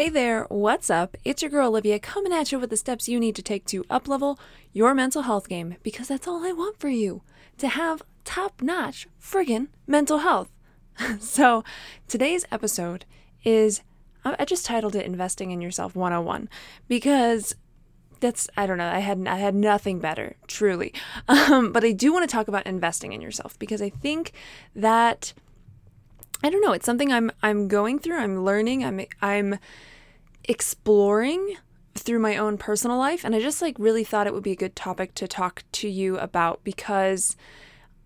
Hey there, what's up? It's your girl Olivia coming at you with the steps you need to take to uplevel your mental health game because that's all I want for you to have top notch friggin' mental health. so, today's episode is I just titled it Investing in Yourself 101 because that's I don't know I had I had nothing better truly um, but I do want to talk about investing in yourself because I think that I don't know it's something I'm I'm going through I'm learning I'm I'm exploring through my own personal life and I just like really thought it would be a good topic to talk to you about because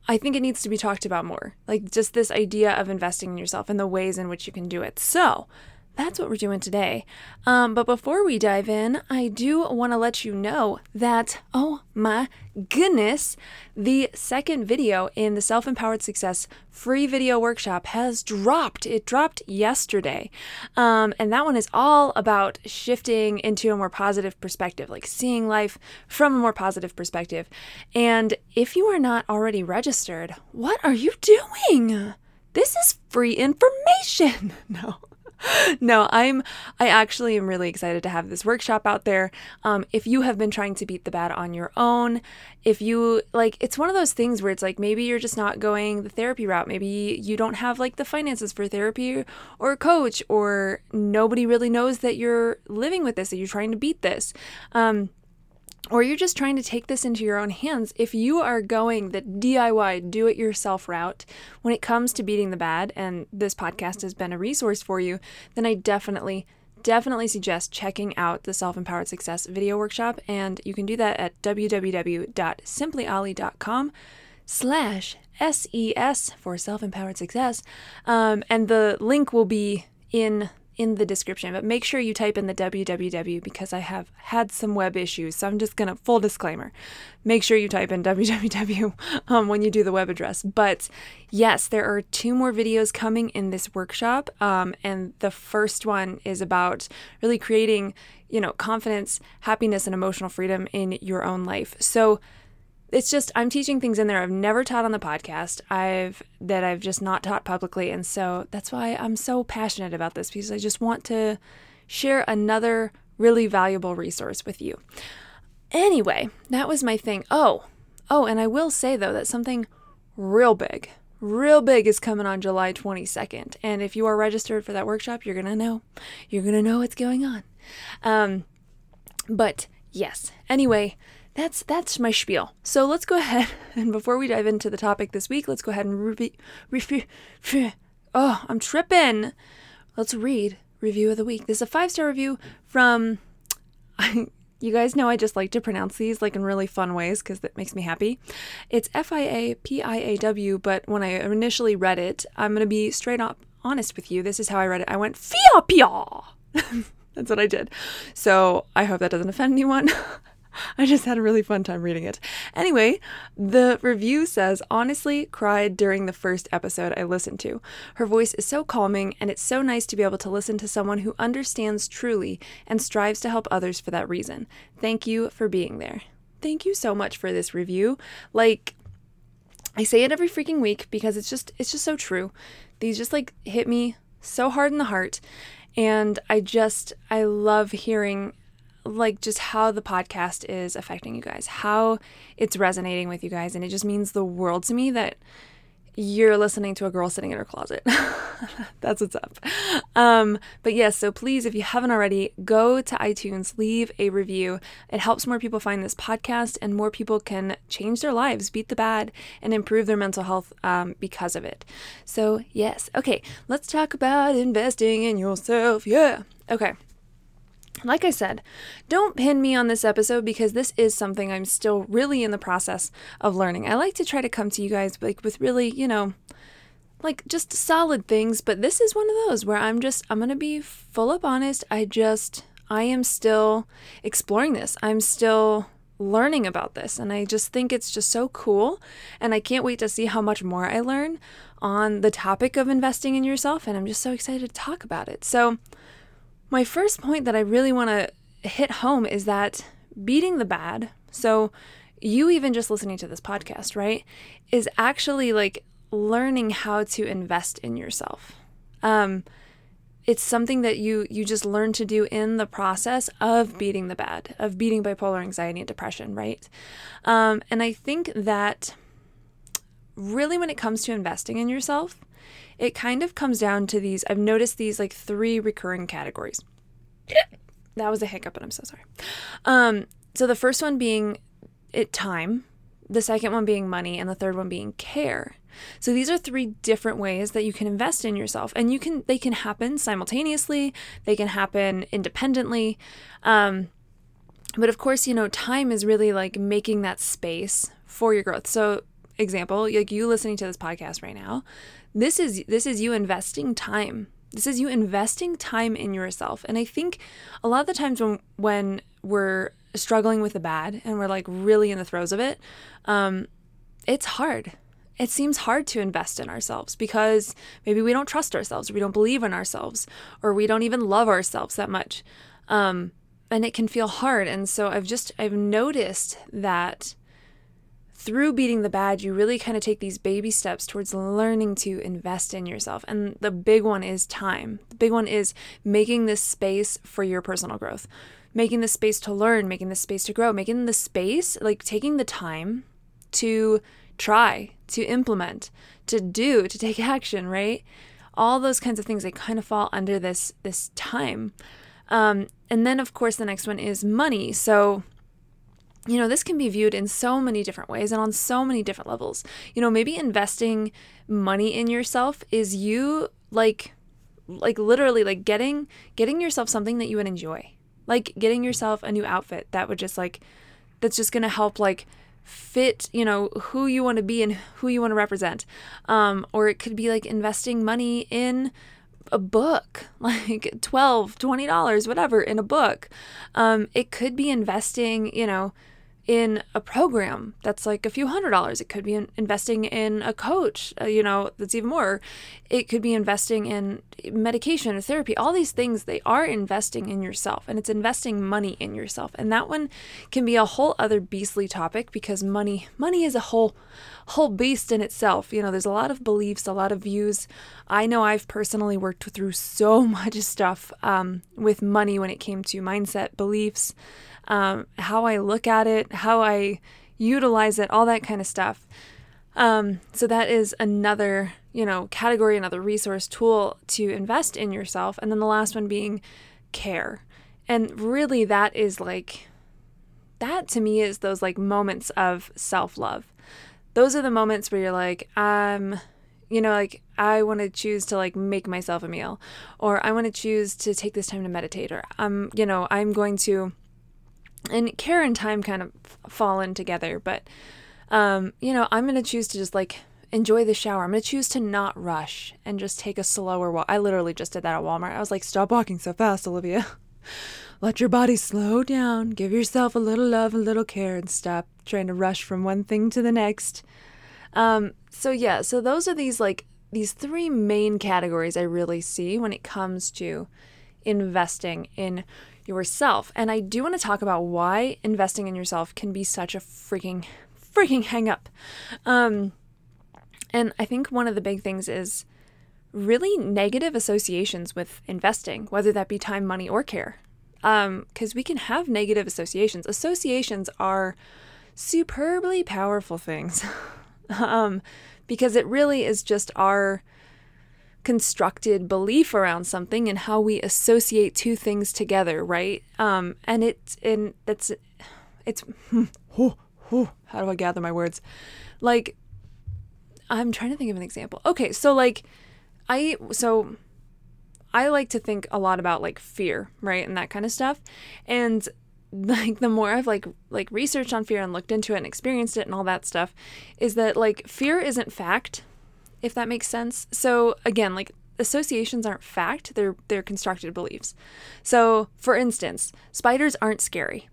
I think it needs to be talked about more. Like just this idea of investing in yourself and the ways in which you can do it. So, that's what we're doing today. Um, but before we dive in, I do want to let you know that, oh my goodness, the second video in the Self Empowered Success free video workshop has dropped. It dropped yesterday. Um, and that one is all about shifting into a more positive perspective, like seeing life from a more positive perspective. And if you are not already registered, what are you doing? This is free information. No. No, I'm I actually am really excited to have this workshop out there. Um, if you have been trying to beat the bad on your own, if you like it's one of those things where it's like maybe you're just not going the therapy route, maybe you don't have like the finances for therapy or a coach, or nobody really knows that you're living with this, that you're trying to beat this. Um, or you're just trying to take this into your own hands, if you are going the DIY, do it yourself route when it comes to beating the bad, and this podcast has been a resource for you, then I definitely, definitely suggest checking out the Self Empowered Success video workshop. And you can do that at www.simplyolly.com slash SES for Self Empowered Success. Um, and the link will be in in the description, but make sure you type in the www because I have had some web issues. So I'm just going to, full disclaimer, make sure you type in www um, when you do the web address. But yes, there are two more videos coming in this workshop. Um, and the first one is about really creating, you know, confidence, happiness, and emotional freedom in your own life. So it's just I'm teaching things in there I've never taught on the podcast. I've that I've just not taught publicly and so that's why I'm so passionate about this because I just want to share another really valuable resource with you. Anyway, that was my thing. Oh, oh, and I will say though that something real big, real big is coming on July 22nd. And if you are registered for that workshop, you're to know. You're to know what's going on. Um, but yes, anyway, that's that's my spiel. So let's go ahead and before we dive into the topic this week, let's go ahead and review. Review. Oh, I'm tripping. Let's read review of the week. This is a five star review from. you guys know I just like to pronounce these like in really fun ways because that makes me happy. It's F I A P I A W, but when I initially read it, I'm gonna be straight up honest with you. This is how I read it. I went Fia Pia. That's what I did. So I hope that doesn't offend anyone. I just had a really fun time reading it. Anyway, the review says, honestly, cried during the first episode I listened to. Her voice is so calming, and it's so nice to be able to listen to someone who understands truly and strives to help others for that reason. Thank you for being there. Thank you so much for this review. Like, I say it every freaking week because it's just it's just so true. These just like hit me so hard in the heart and I just I love hearing like just how the podcast is affecting you guys, how it's resonating with you guys. And it just means the world to me that you're listening to a girl sitting in her closet. That's what's up. Um, but yes, so please, if you haven't already, go to iTunes, leave a review. It helps more people find this podcast, and more people can change their lives, beat the bad, and improve their mental health um, because of it. So, yes. Okay, let's talk about investing in yourself. Yeah. Okay. Like I said, don't pin me on this episode because this is something I'm still really in the process of learning. I like to try to come to you guys like with really, you know, like just solid things, but this is one of those where I'm just I'm going to be full up honest. I just I am still exploring this. I'm still learning about this and I just think it's just so cool and I can't wait to see how much more I learn on the topic of investing in yourself and I'm just so excited to talk about it. So my first point that I really want to hit home is that beating the bad, so you even just listening to this podcast, right, is actually like learning how to invest in yourself. Um, it's something that you you just learn to do in the process of beating the bad, of beating bipolar anxiety and depression, right? Um, and I think that really, when it comes to investing in yourself, it kind of comes down to these. I've noticed these like three recurring categories. That was a hiccup, and I'm so sorry. Um, so the first one being it time, the second one being money, and the third one being care. So these are three different ways that you can invest in yourself, and you can they can happen simultaneously. They can happen independently. Um, but of course, you know, time is really like making that space for your growth. So, example, like you listening to this podcast right now, this is this is you investing time this is you investing time in yourself. And I think a lot of the times when when we're struggling with the bad and we're like really in the throes of it, um, it's hard. It seems hard to invest in ourselves because maybe we don't trust ourselves, or we don't believe in ourselves, or we don't even love ourselves that much. Um, and it can feel hard. And so I've just I've noticed that through beating the bad, you really kind of take these baby steps towards learning to invest in yourself. And the big one is time. The big one is making this space for your personal growth, making the space to learn, making the space to grow, making the space, like taking the time to try, to implement, to do, to take action, right? All those kinds of things, they kind of fall under this this time. Um, and then, of course, the next one is money. So, you know, this can be viewed in so many different ways and on so many different levels. You know, maybe investing money in yourself is you like like literally like getting getting yourself something that you would enjoy. Like getting yourself a new outfit that would just like that's just going to help like fit, you know, who you want to be and who you want to represent. Um or it could be like investing money in a book, like 12, 20 dollars, whatever in a book. Um it could be investing, you know, in a program that's like a few hundred dollars. It could be in investing in a coach, uh, you know, that's even more. It could be investing in medication or therapy. All these things, they are investing in yourself and it's investing money in yourself. And that one can be a whole other beastly topic because money money is a whole whole beast in itself. You know, there's a lot of beliefs, a lot of views. I know I've personally worked through so much stuff um, with money when it came to mindset, beliefs, um, how I look at it, how I utilize it, all that kind of stuff. Um, so that is another, you know, category, another resource tool to invest in yourself. And then the last one being care. And really that is like that to me is those like moments of self-love. Those are the moments where you're like, um, you know, like I want to choose to like make myself a meal or I want to choose to take this time to meditate or I'm, you know, I'm going to and care and time kind of fall in together but um, you know i'm going to choose to just like enjoy the shower. I'm going to choose to not rush and just take a slower walk. I literally just did that at walmart. I was like stop walking so fast olivia. Let your body slow down. Give yourself a little love a little care and stop trying to rush from one thing to the next. Um, so yeah so those are these like these three main categories i really see when it comes to investing in yourself. And I do want to talk about why investing in yourself can be such a freaking, freaking hang up. Um, and I think one of the big things is really negative associations with investing, whether that be time, money, or care. Because um, we can have negative associations. Associations are superbly powerful things um, because it really is just our constructed belief around something and how we associate two things together, right? Um, and it's and that's it's how do I gather my words? Like I'm trying to think of an example. Okay, so like I so I like to think a lot about like fear, right? And that kind of stuff. And like the more I've like like researched on fear and looked into it and experienced it and all that stuff is that like fear isn't fact if that makes sense. So again, like associations aren't fact, they're they're constructed beliefs. So, for instance, spiders aren't scary.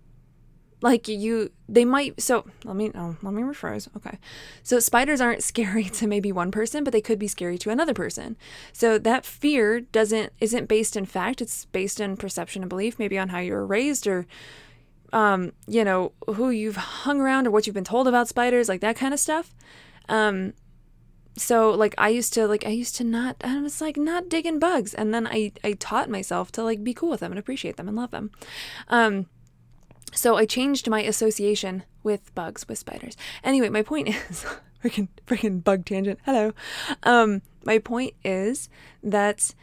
Like you they might so let me oh, let me rephrase. Okay. So spiders aren't scary to maybe one person, but they could be scary to another person. So that fear doesn't isn't based in fact, it's based in perception and belief, maybe on how you were raised or um, you know, who you've hung around or what you've been told about spiders, like that kind of stuff. Um, so like I used to like I used to not I was like not digging bugs and then I I taught myself to like be cool with them and appreciate them and love them. Um so I changed my association with bugs with spiders. Anyway, my point is freaking freaking bug tangent. Hello. Um my point is that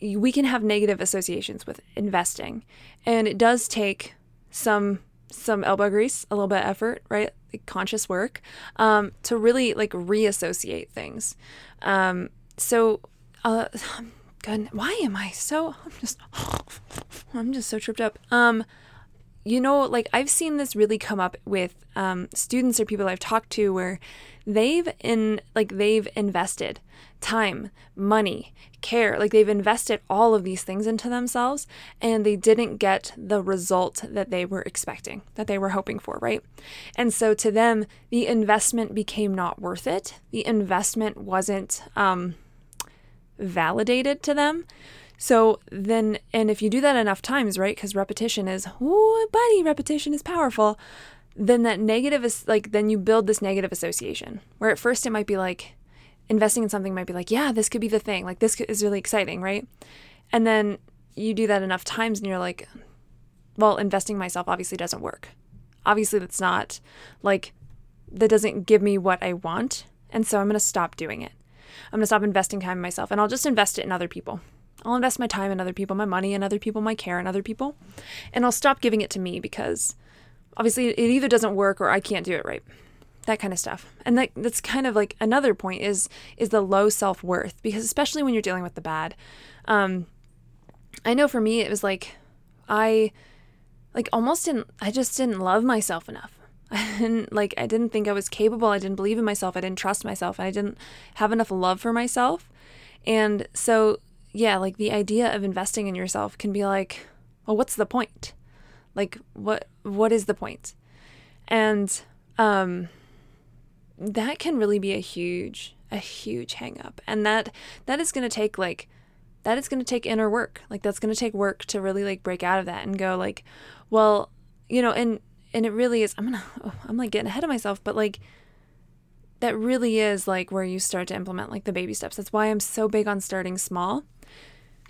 we can have negative associations with investing and it does take some some elbow grease, a little bit of effort, right? Like conscious work um, to really like reassociate things. Um, so, uh, God, why am I so? I'm just, I'm just so tripped up. Um, you know, like I've seen this really come up with um, students or people I've talked to where they've in like they've invested time, money, care, like they've invested all of these things into themselves and they didn't get the result that they were expecting, that they were hoping for, right? And so to them, the investment became not worth it. The investment wasn't um, validated to them. So then, and if you do that enough times, right? Because repetition is, oh, buddy, repetition is powerful. Then that negative is like, then you build this negative association where at first it might be like, investing in something might be like, yeah, this could be the thing. Like, this is really exciting, right? And then you do that enough times and you're like, well, investing myself obviously doesn't work. Obviously, that's not like, that doesn't give me what I want. And so I'm going to stop doing it. I'm going to stop investing time in myself and I'll just invest it in other people. I'll invest my time in other people, my money in other people, my care in other people, and I'll stop giving it to me because obviously it either doesn't work or I can't do it right. That kind of stuff. And that that's kind of like another point is is the low self-worth because especially when you're dealing with the bad. Um I know for me it was like I like almost didn't I just didn't love myself enough. I didn't like I didn't think I was capable. I didn't believe in myself. I didn't trust myself. I didn't have enough love for myself. And so yeah, like the idea of investing in yourself can be like, well, what's the point? Like what what is the point? And um that can really be a huge a huge hang up. And that that is going to take like that is going to take inner work. Like that's going to take work to really like break out of that and go like, well, you know, and and it really is I'm going to I'm like getting ahead of myself, but like that really is like where you start to implement like the baby steps. That's why I'm so big on starting small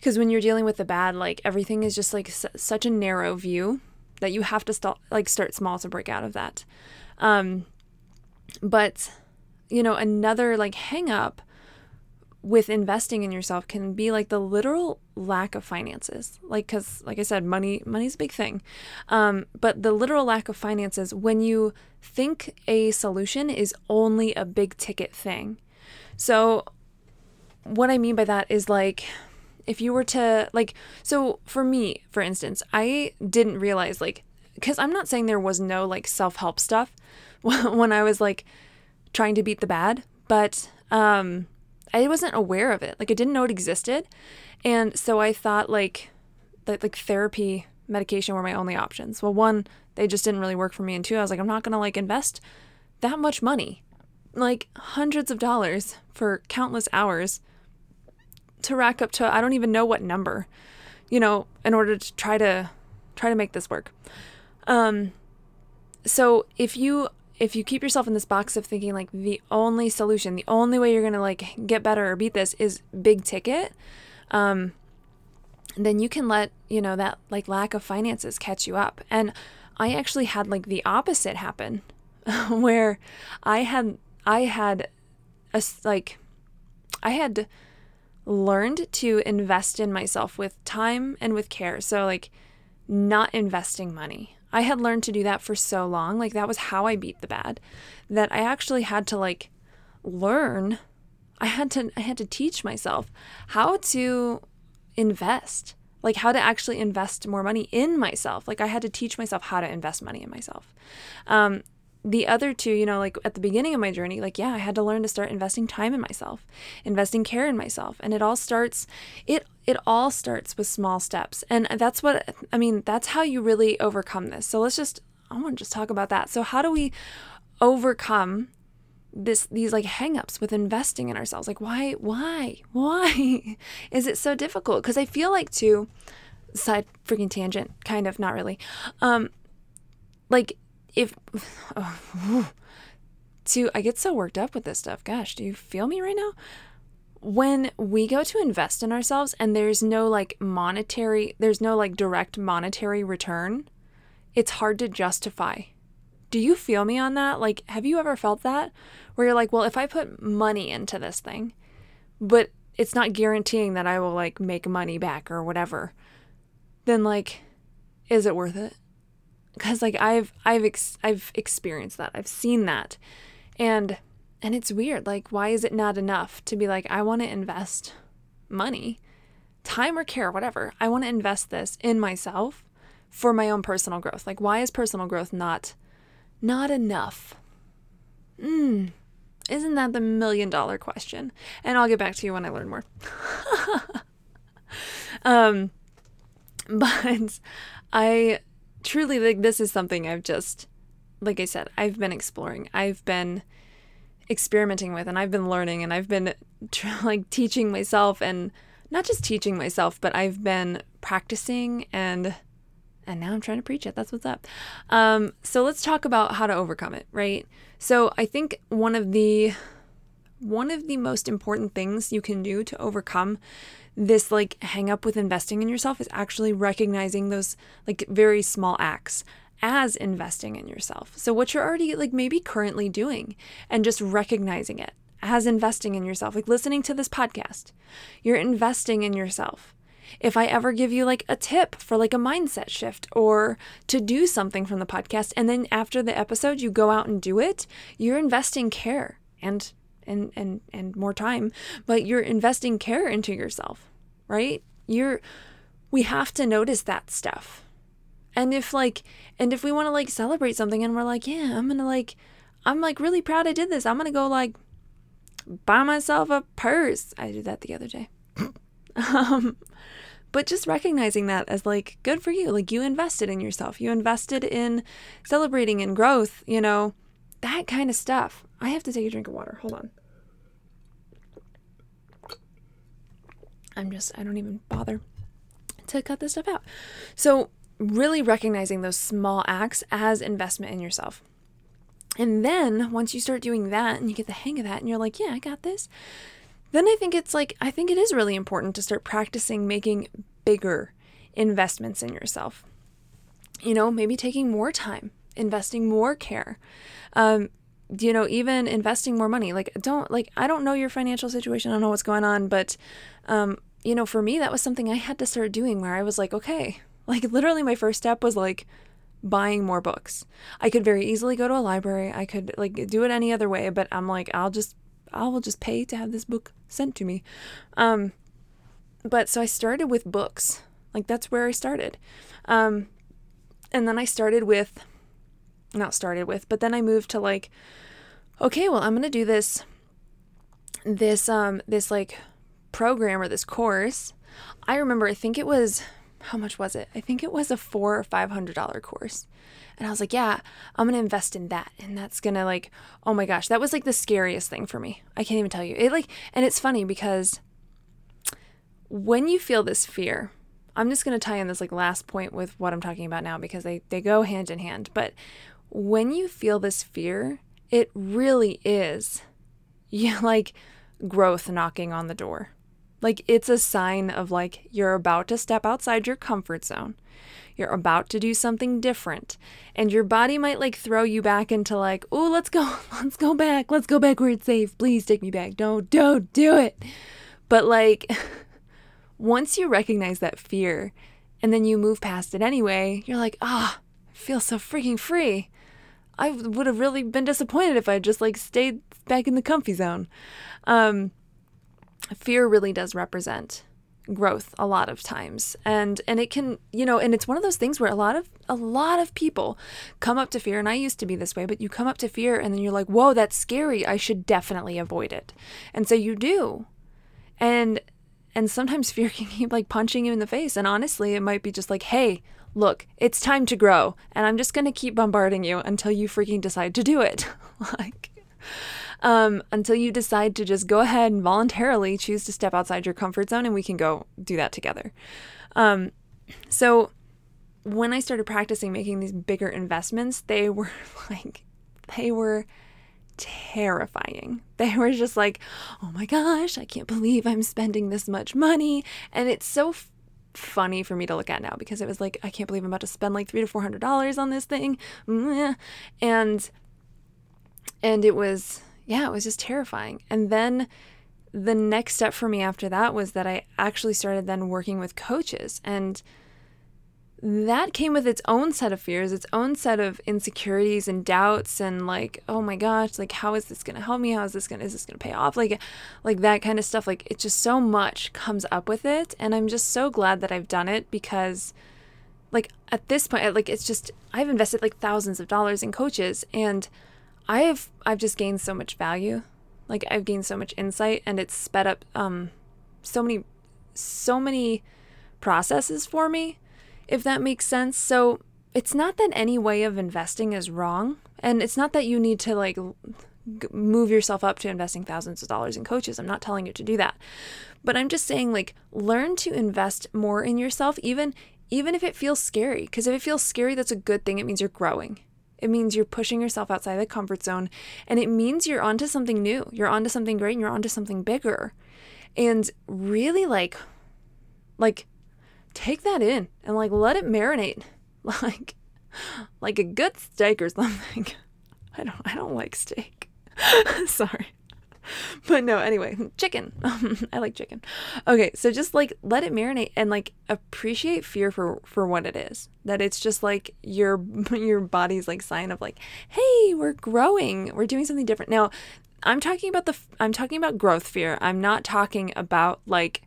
because when you're dealing with the bad like everything is just like s- such a narrow view that you have to st- like start small to break out of that. Um but you know another like hang up with investing in yourself can be like the literal lack of finances. Like because like i said money money's a big thing. Um, but the literal lack of finances when you think a solution is only a big ticket thing. So what i mean by that is like if you were to like so for me for instance i didn't realize like because i'm not saying there was no like self-help stuff when i was like trying to beat the bad but um i wasn't aware of it. Like i didn't know it existed. And so i thought like that like therapy medication were my only options. Well one they just didn't really work for me. And two i was like i'm not gonna like invest that much money like hundreds of dollars for countless hours to rack up to I don't even know what number, you know, in order to try to try to make this work. Um so if you if you keep yourself in this box of thinking like the only solution, the only way you're to like get better or beat this is big ticket, um then you can let, you know, that like lack of finances catch you up. And I actually had like the opposite happen where I had I had a like I had learned to invest in myself with time and with care. So, like, not investing money. I had learned to do that for so long. Like, that was how I beat the bad that I actually had to, like, learn. I had to, I had to teach myself how to invest, like, how to actually invest more money in myself. Like, I had to teach myself how to invest money in myself. Um, the other two, you know, like at the beginning of my journey, like, yeah, I had to learn to start investing time in myself, investing care in myself. And it all starts, it, it all starts with small steps. And that's what, I mean, that's how you really overcome this. So let's just, I want to just talk about that. So how do we overcome this these like hangups with investing in ourselves like why why why is it so difficult because i feel like too side freaking tangent kind of not really um like if oh, to I get so worked up with this stuff. Gosh, do you feel me right now? When we go to invest in ourselves and there's no like monetary, there's no like direct monetary return, it's hard to justify. Do you feel me on that? Like, have you ever felt that? Where you're like, well, if I put money into this thing, but it's not guaranteeing that I will like make money back or whatever, then like, is it worth it? Because like I've I've ex- I've experienced that. I've seen that. And and it's weird. Like why is it not enough to be like I want to invest money, time or care, whatever. I want to invest this in myself for my own personal growth. Like why is personal growth not not enough? Mm. Isn't that the million dollar question? And I'll get back to you when I learn more. um but I truly like this is something I've just like I said, I've been exploring. I've been experimenting with and I've been learning and I've been like teaching myself and not just teaching myself, but I've been practicing and and now I'm trying to preach it. That's what's up. Um, so let's talk about how to overcome it, right? So I think one of the one of the most important things you can do to overcome this like hang up with investing in yourself is actually recognizing those like very small acts as investing in yourself. So what you're already like maybe currently doing and just recognizing it as investing in yourself. Like listening to this podcast. You're investing in yourself. If I ever give you like a tip for like a mindset shift or to do something from the podcast and then after the episode you go out and do it, you're investing care and and and and more time, but you're investing care into yourself right? You're we have to notice that stuff. And if like and if we want to like celebrate something and we're like, yeah, I'm going to like I'm like really proud I did this. I'm going to go like buy myself a purse. I did that the other day. um but just recognizing that as like good for you. Like you invested in yourself. You invested in celebrating and growth, you know, that kind of stuff. I have to take a drink of water. Hold on. I'm just, I don't even bother to cut this stuff out. So, really recognizing those small acts as investment in yourself. And then once you start doing that and you get the hang of that and you're like, yeah, I got this, then I think it's like, I think it is really important to start practicing making bigger investments in yourself. You know, maybe taking more time, investing more care, um, you know, even investing more money. Like, don't, like, I don't know your financial situation, I don't know what's going on, but, um, you know, for me, that was something I had to start doing where I was like, okay, like, literally, my first step was like, buying more books. I could very easily go to a library. I could like do it any other way, but I'm like I'll just I will just pay to have this book sent to me. Um but so I started with books. Like that's where I started. Um and then I started with not started with, but then I moved to like okay, well, I'm to do this this um this like program or this course. I remember I think it was how much was it? I think it was a 4 or 500 dollar course. And I was like, yeah, I'm to invest in that. And that's to like, oh my gosh, that was like the scariest thing for me. I can't even tell you. It like and it's funny because when you feel this fear, I'm just going to tie in this like last point with what I'm talking about now because they they go hand in hand. But when you feel this fear, it really is yeah, like growth knocking on the door. Like it's a sign of like you're about to step outside your comfort zone. You're about to do something different. And your body might like throw you back into like, oh, let's go, let's go back, let's go back where it's safe. Please take me back. Don't, don't do it. But like, once you recognize that fear and then you move past it anyway, you're like, ah, oh, I feel so freaking free. I would have really been disappointed if I just like stayed back in the comfy zone. Um, fear really does represent growth a lot of times. And and it can you know and it's one of those things where a lot of a lot of people come up to fear and I used to be this way but you come up to fear and then you're like whoa that's scary. I should definitely avoid it. And so you do. And and sometimes fear can keep like punching you in the face. And honestly it might be just like hey look it's time to grow and I'm just going to keep bombarding you until you freaking decide to do it like um, until you decide to just go ahead and voluntarily choose to step outside your comfort zone and we can go do that together. Um, so when I started practicing making these bigger investments, they were like, they were terrifying. They were just like, oh my gosh, I can't believe I'm spending this much money. And it's so funny for me to look at now because it was like, I can't believe I'm about to spend like three to four hundred dollars on this thing. And and it was yeah, it was just terrifying. And then the next step for me after that was that I actually started then working with coaches. And that came with its own set of fears, its own set of insecurities and doubts and like, oh my gosh, like how is this gonna help me? How is this gonna is this gonna pay off? Like like that kind of stuff. Like it just so much comes up with it. And I'm just so glad that I've done it because like at this point, like it's just I've invested like thousands of dollars in coaches and I've I've just gained so much value. Like I've gained so much insight and it's sped up um so many so many processes for me, if that makes sense. So it's not that any way of investing is wrong, and it's not that you need to like move yourself up to investing thousands of dollars in coaches. I'm not telling you to do that. But I'm just saying like learn to invest more in yourself even even if it feels scary because if it feels scary that's a good thing. It means you're growing. It means you're pushing yourself outside the comfort zone. And it means you're onto something new. You're onto something great and you're onto something bigger. And really like like take that in and like let it marinate. Like like a good steak or something. I don't I don't like steak. Sorry. but no, anyway, chicken. I like chicken. Okay, so just like let it marinate and like appreciate fear for for what it is. That it's just like your your body's like sign of like, "Hey, we're growing. We're doing something different." Now, I'm talking about the I'm talking about growth fear. I'm not talking about like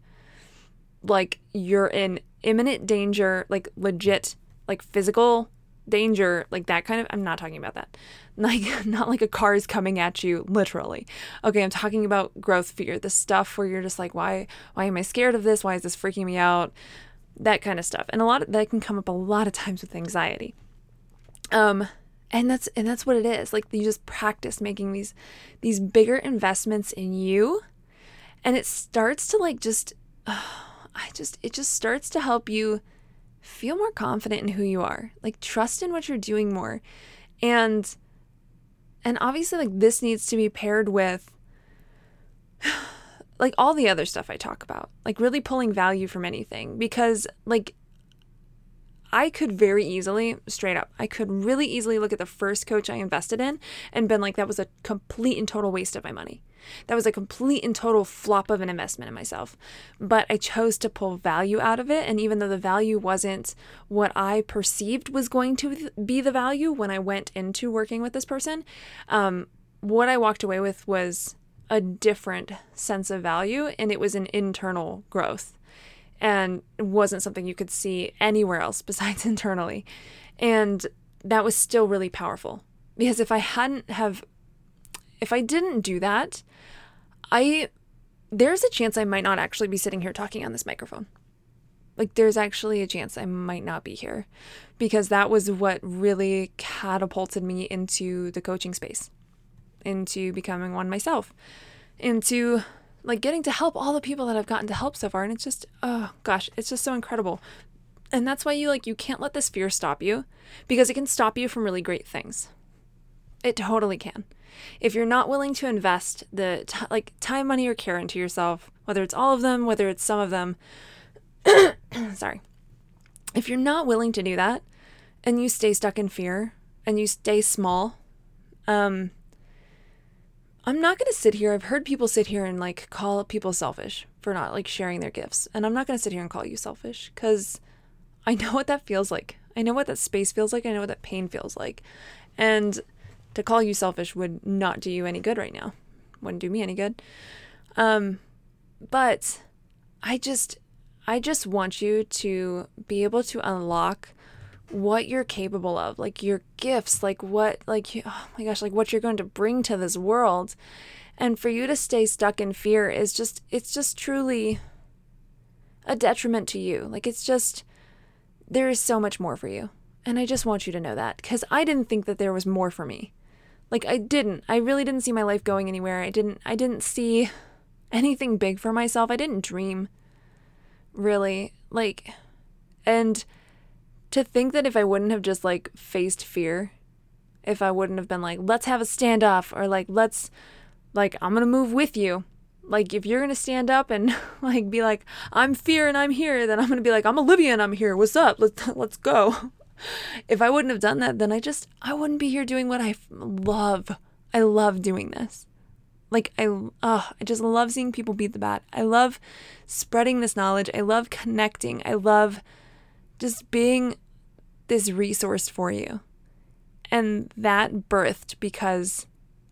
like you're in imminent danger, like legit like physical danger, like that kind of I'm not talking about that. Like not like a car is coming at you literally. Okay, I'm talking about growth fear, the stuff where you're just like why why am I scared of this? Why is this freaking me out? That kind of stuff. And a lot of that can come up a lot of times with anxiety. Um and that's and that's what it is. Like you just practice making these these bigger investments in you and it starts to like just I just it just starts to help you feel more confident in who you are. Like trust in what you're doing more. And and obviously like this needs to be paired with like all the other stuff I talk about. Like really pulling value from anything because like I could very easily, straight up, I could really easily look at the first coach I invested in and been like, that was a complete and total waste of my money. That was a complete and total flop of an investment in myself. But I chose to pull value out of it. And even though the value wasn't what I perceived was going to be the value when I went into working with this person, um, what I walked away with was a different sense of value and it was an internal growth and wasn't something you could see anywhere else besides internally. And that was still really powerful because if I hadn't have if I didn't do that, I there's a chance I might not actually be sitting here talking on this microphone. Like there's actually a chance I might not be here because that was what really catapulted me into the coaching space, into becoming one myself, into like getting to help all the people that I've gotten to help so far and it's just oh gosh, it's just so incredible. And that's why you like you can't let this fear stop you because it can stop you from really great things. It totally can. If you're not willing to invest the t- like time, money, or care into yourself, whether it's all of them, whether it's some of them, sorry. If you're not willing to do that, and you stay stuck in fear, and you stay small, um, I'm not going to sit here. I've heard people sit here and like call people selfish for not like sharing their gifts. And I'm not going to sit here and call you selfish because I know what that feels like. I know what that space feels like. I know what that pain feels like. And to call you selfish would not do you any good right now. Wouldn't do me any good. Um, but I just, I just want you to be able to unlock what you're capable of, like your gifts, like what, like, oh my gosh, like what you're going to bring to this world. And for you to stay stuck in fear is just, it's just truly a detriment to you. Like, it's just, there is so much more for you. And I just want you to know that because I didn't think that there was more for me. Like, I didn't. I really didn't see my life going anywhere. I didn't, I didn't see anything big for myself. I didn't dream really. Like, and to think that if I wouldn't have just like faced fear, if I wouldn't have been like, let's have a standoff or like, let's, like, I'm gonna move with you. Like, if you're gonna stand up and like be like, I'm fear and I'm here, then I'm gonna be like, I'm Olivia and I'm here. What's up? Let's let's go. if I wouldn't have done that, then I just I wouldn't be here doing what I love. I love doing this. Like I oh, I just love seeing people beat the bad. I love spreading this knowledge. I love connecting. I love just being this resource for you. And that birthed because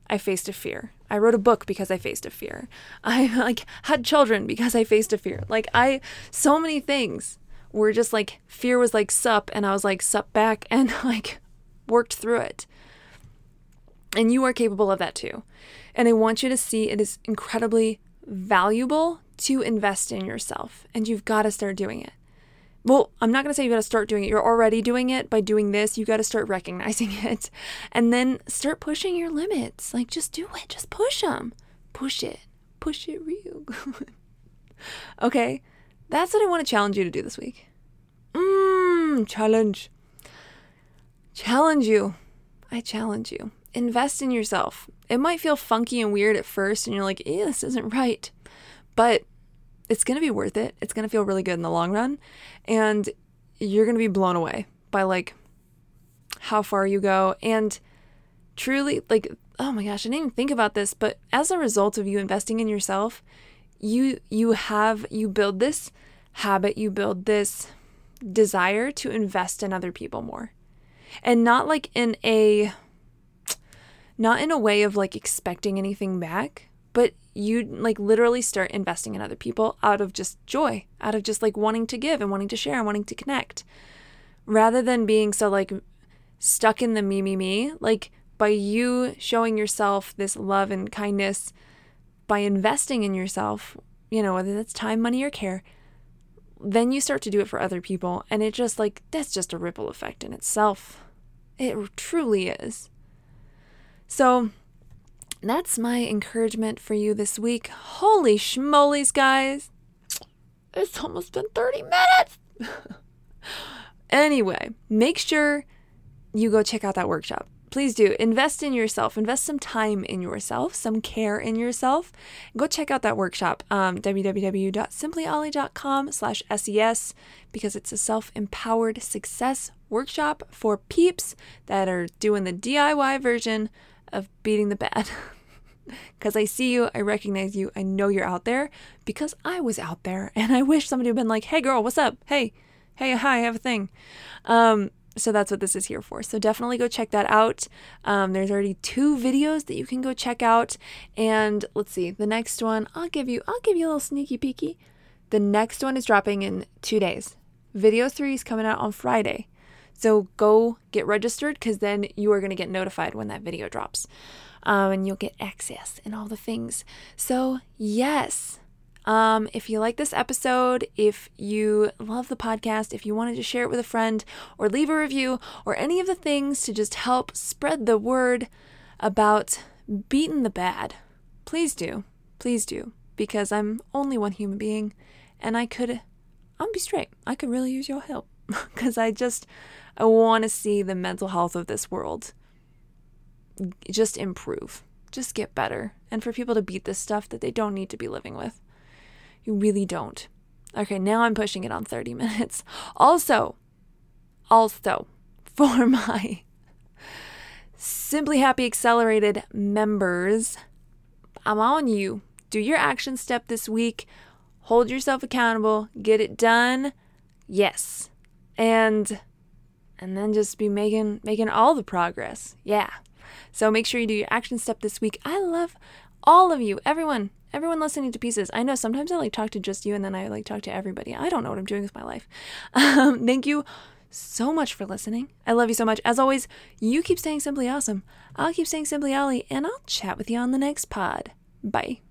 I faced a fear. I wrote a book because I faced a fear. I like had children because I faced a fear. Like I so many things were just like fear was like sup and I was like sup back and like worked through it. And you are capable of that too. And I want you to see it is incredibly valuable to invest in yourself. And you've got to start doing it. Well, I'm not going to say you got to start doing it. You're already doing it by doing this. You got to start recognizing it and then start pushing your limits. Like, just do it. Just push them. Push it. Push it real good. okay. That's what I want to challenge you to do this week. Mmm, challenge. Challenge you. I challenge you invest in yourself. It might feel funky and weird at first, and you're like, eh, this isn't right. But it's going to be worth it. It's going to feel really good in the long run. And you're going to be blown away by like how far you go. And truly, like, oh my gosh, I didn't even think about this, but as a result of you investing in yourself, you you have you build this habit, you build this desire to invest in other people more. And not like in a not in a way of like expecting anything back, but you like literally start investing in other people out of just joy, out of just like wanting to give and wanting to share and wanting to connect. Rather than being so like stuck in the me, me, me, like by you showing yourself this love and kindness, by investing in yourself, you know, whether that's time, money, or care, then you start to do it for other people. And it just like, that's just a ripple effect in itself. It truly is. So that's my encouragement for you this week. Holy schmolies, guys! It's almost been 30 minutes! anyway, make sure you go check out that workshop. Please do. Invest in yourself. Invest some time in yourself, some care in yourself. Go check out that workshop, um, www.simplyolly.com slash SES, because it's a self-empowered success workshop for peeps that are doing the DIY version of beating the bad. Because I see you, I recognize you, I know you're out there because I was out there and I wish somebody had been like, hey girl, what's up? Hey, hey, hi, I have a thing. Um, so that's what this is here for. So definitely go check that out. Um, there's already two videos that you can go check out. And let's see, the next one, I'll give you, I'll give you a little sneaky peeky. The next one is dropping in two days. Video three is coming out on Friday. So go get registered because then you are going to get notified when that video drops. Um, and you'll get access and all the things. So, yes. Um, if you like this episode, if you love the podcast, if you wanted to share it with a friend or leave a review or any of the things to just help spread the word about beating the bad, please do. Please do. Because I'm only one human being and I could, I'll be straight. I could really use your help because I just, I want to see the mental health of this world just improve, just get better, and for people to beat this stuff that they don't need to be living with. You really don't. Okay, now I'm pushing it on 30 minutes. Also, also, for my Simply Happy Accelerated members, I'm on you. Do your action step this week. Hold yourself accountable. Get it done. Yes. And and then just be making making all the progress. Yeah. So make sure you do your action step this week. I love all of you, everyone, everyone listening to pieces. I know sometimes I like talk to just you and then I like talk to everybody. I don't know what I'm doing with my life. Um, thank you so much for listening. I love you so much. As always, you keep staying simply awesome. I'll keep saying simply Olly, and I'll chat with you on the next pod. Bye.